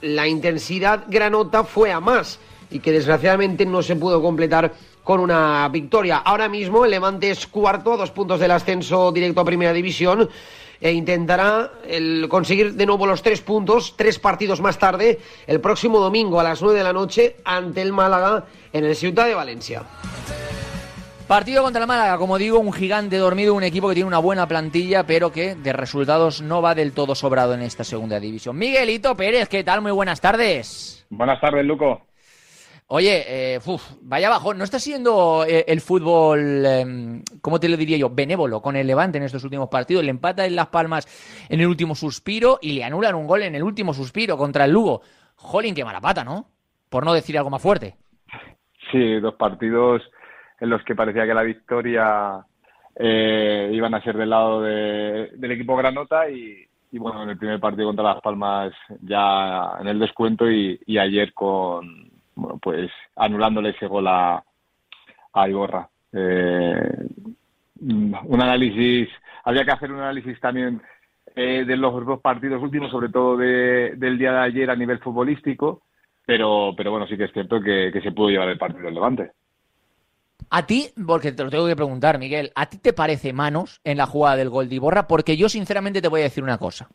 la intensidad granota fue a más y que desgraciadamente no se pudo completar con una victoria. Ahora mismo el Levante es cuarto a dos puntos del ascenso directo a Primera División e intentará el conseguir de nuevo los tres puntos, tres partidos más tarde, el próximo domingo a las nueve de la noche ante el Málaga en el Ciudad de Valencia. Partido contra el Málaga, como digo, un gigante dormido, un equipo que tiene una buena plantilla, pero que de resultados no va del todo sobrado en esta segunda división. Miguelito Pérez, ¿qué tal? Muy buenas tardes. Buenas tardes, Luco. Oye, eh, vaya abajo, ¿no está siendo eh, el fútbol, eh, cómo te lo diría yo, benévolo con el Levante en estos últimos partidos? Le empata en Las Palmas en el último suspiro y le anulan un gol en el último suspiro contra el Lugo. Jolín, qué mala pata, ¿no? Por no decir algo más fuerte. Sí, dos partidos en los que parecía que la victoria eh, iban a ser del lado de- del equipo Granota y, y, bueno, en el primer partido contra Las Palmas ya en el descuento y, y ayer con, bueno, pues anulándole ese gol a, a Iborra. Eh, un análisis, habría que hacer un análisis también eh, de los dos partidos últimos, sobre todo de- del día de ayer a nivel futbolístico, pero, pero bueno, sí que es cierto que, que se pudo llevar el partido del Levante. A ti, porque te lo tengo que preguntar, Miguel, ¿a ti te parece manos en la jugada del gol de Iborra? Porque yo sinceramente te voy a decir una cosa.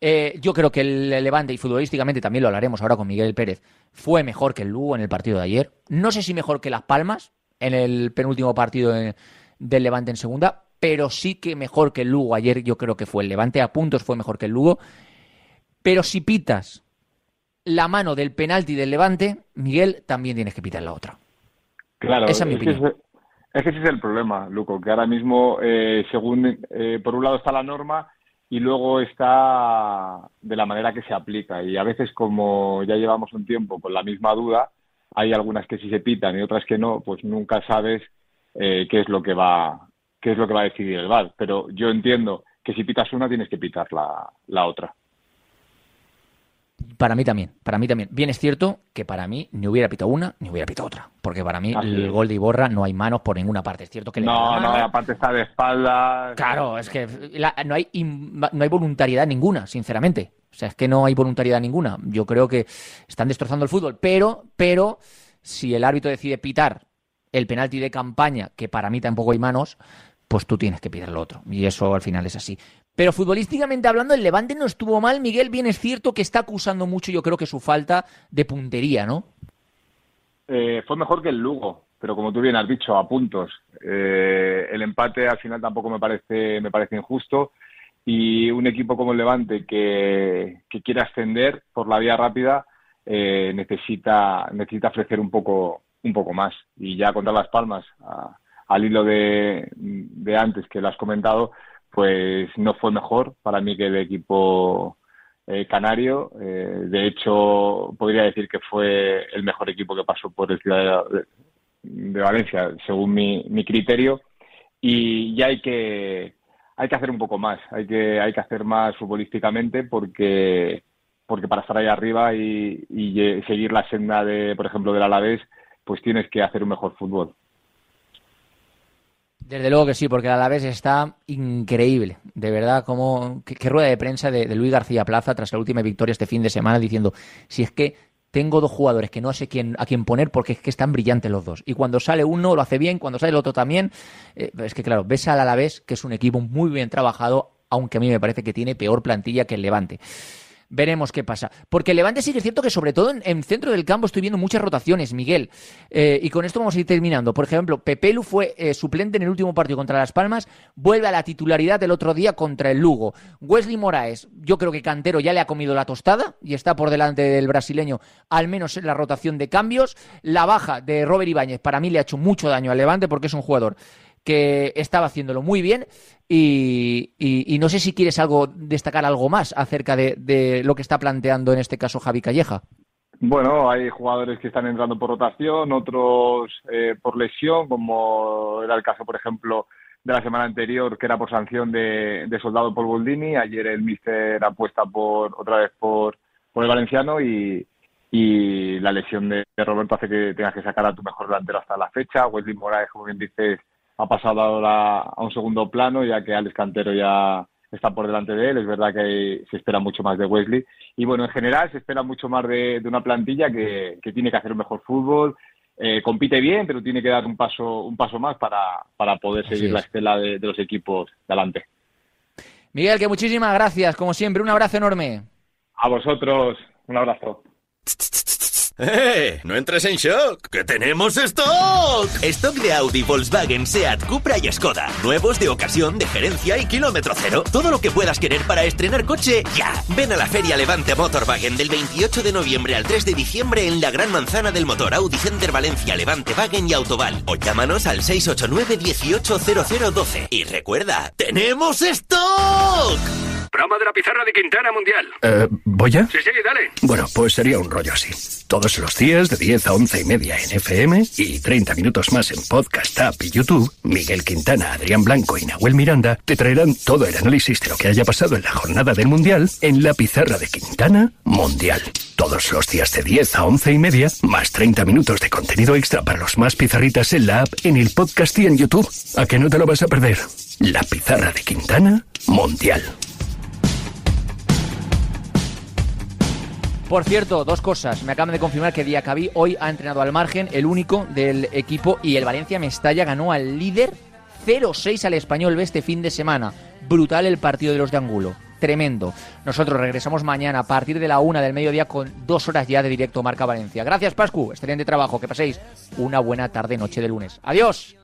Eh, yo creo que el Levante, y futbolísticamente también lo hablaremos ahora con Miguel Pérez, fue mejor que el Lugo en el partido de ayer. No sé si mejor que Las Palmas en el penúltimo partido de- del Levante en segunda, pero sí que mejor que el Lugo. Ayer yo creo que fue el Levante a puntos, fue mejor que el Lugo. Pero si pitas la mano del penalti del Levante, Miguel, también tienes que pitar la otra. Claro, Esa es mi opinión. es que ese es el problema, Luco, que ahora mismo, eh, según, eh, por un lado está la norma y luego está de la manera que se aplica. Y a veces, como ya llevamos un tiempo con la misma duda, hay algunas que sí se pitan y otras que no, pues nunca sabes eh, qué es lo que va qué es lo que va a decidir el VAR. Pero yo entiendo que si pitas una tienes que pitar la, la otra. Para mí también, para mí también. Bien es cierto que para mí ni hubiera pitado una ni hubiera pitado otra. Porque para mí Así el es. gol de Iborra no hay manos por ninguna parte. Es cierto que le No, la no, mano. aparte está de espaldas. Claro, es que la- no, hay, no hay voluntariedad ninguna, sinceramente. O sea, es que no hay voluntariedad ninguna. Yo creo que están destrozando el fútbol. Pero, pero, si el árbitro decide pitar el penalti de campaña, que para mí tampoco hay manos, pues tú tienes que pitar lo otro. Y eso al final es así. Pero futbolísticamente hablando, el Levante no estuvo mal. Miguel, bien es cierto que está acusando mucho, yo creo que su falta de puntería, ¿no? Eh, fue mejor que el Lugo, pero como tú bien has dicho, a puntos. Eh, el empate al final tampoco me parece, me parece injusto y un equipo como el Levante que, que quiere ascender por la vía rápida eh, necesita, necesita ofrecer un poco, un poco más. Y ya contra Las Palmas, al hilo de, de antes que lo has comentado, pues no fue mejor para mí que el equipo eh, canario. Eh, de hecho, podría decir que fue el mejor equipo que pasó por el Ciudad de, Valencia, según mi, mi criterio. Y ya hay que hay que hacer un poco más, hay que hay que hacer más futbolísticamente porque porque para estar ahí arriba y, y lle- seguir la senda de, por ejemplo, del Alavés, pues tienes que hacer un mejor fútbol. Desde luego que sí, porque el Alavés está increíble. De verdad, como qué, rueda de prensa de, de Luis García Plaza tras la última victoria este fin de semana diciendo, si es que tengo dos jugadores que no sé quién, a quién poner porque es que están brillantes los dos. Y cuando sale uno lo hace bien, cuando sale el otro también. Eh, es que claro, ves al Alavés, que es un equipo muy bien trabajado, aunque a mí me parece que tiene peor plantilla que el Levante. Veremos qué pasa. Porque Levante sí que es cierto que sobre todo en, en centro del campo estoy viendo muchas rotaciones, Miguel. Eh, y con esto vamos a ir terminando. Por ejemplo, Pepelu fue eh, suplente en el último partido contra Las Palmas, vuelve a la titularidad del otro día contra el Lugo. Wesley Moraes, yo creo que Cantero ya le ha comido la tostada y está por delante del brasileño, al menos en la rotación de cambios. La baja de Robert Ibáñez para mí le ha hecho mucho daño al Levante porque es un jugador que estaba haciéndolo muy bien y, no sé si quieres algo destacar algo más acerca de, lo que está planteando en este caso Javi Calleja. Bueno, hay jugadores que están entrando por rotación, otros eh, por lesión, como era el caso, por ejemplo, de la semana anterior, que era por sanción de, soldado por Boldini. Ayer el míster apuesta por otra vez por, por el valenciano y, y la lesión de, de Roberto hace que tengas que sacar a tu mejor delantero hasta la fecha. Wesley Moraes, como bien dices, ha pasado ahora a un segundo plano, ya que Alex Cantero ya está por delante de él. Es verdad que se espera mucho más de Wesley. Y bueno, en general se espera mucho más de, de una plantilla que, que tiene que hacer un mejor fútbol. Eh, compite bien, pero tiene que dar un paso, un paso más para, para poder Así seguir es. la estela de, de los equipos de adelante. Miguel, que muchísimas gracias, como siempre, un abrazo enorme. A vosotros, un abrazo. ¡Eh! No entres en shock, que tenemos stock. Stock de Audi, Volkswagen, Seat, Cupra y Skoda. Nuevos de ocasión, de gerencia y kilómetro cero. Todo lo que puedas querer para estrenar coche, ya. Ven a la Feria Levante Motorwagen del 28 de noviembre al 3 de diciembre en la Gran Manzana del Motor Audi Center Valencia, Levante Wagen y Autoval. O llámanos al 689 180012. Y recuerda, ¡tenemos stock! Broma de la pizarra de Quintana Mundial. Eh, ¿Voy ya? Sí, sí, dale. Bueno, pues sería un rollo así. Todos los días de 10 a 11 y media en FM y 30 minutos más en Podcast App y YouTube, Miguel Quintana, Adrián Blanco y Nahuel Miranda te traerán todo el análisis de lo que haya pasado en la jornada del Mundial en la pizarra de Quintana Mundial. Todos los días de 10 a 11 y media, más 30 minutos de contenido extra para los más pizarritas en la app, en el podcast y en YouTube. ¿A que no te lo vas a perder? La pizarra de Quintana Mundial. Por cierto, dos cosas. Me acaban de confirmar que Diacabí hoy ha entrenado al margen, el único del equipo, y el Valencia Mestalla ganó al líder 0-6 al español este fin de semana. Brutal el partido de los de Angulo. Tremendo. Nosotros regresamos mañana a partir de la una del mediodía con dos horas ya de directo Marca Valencia. Gracias, Pascu. Excelente trabajo. Que paséis una buena tarde, noche de lunes. Adiós.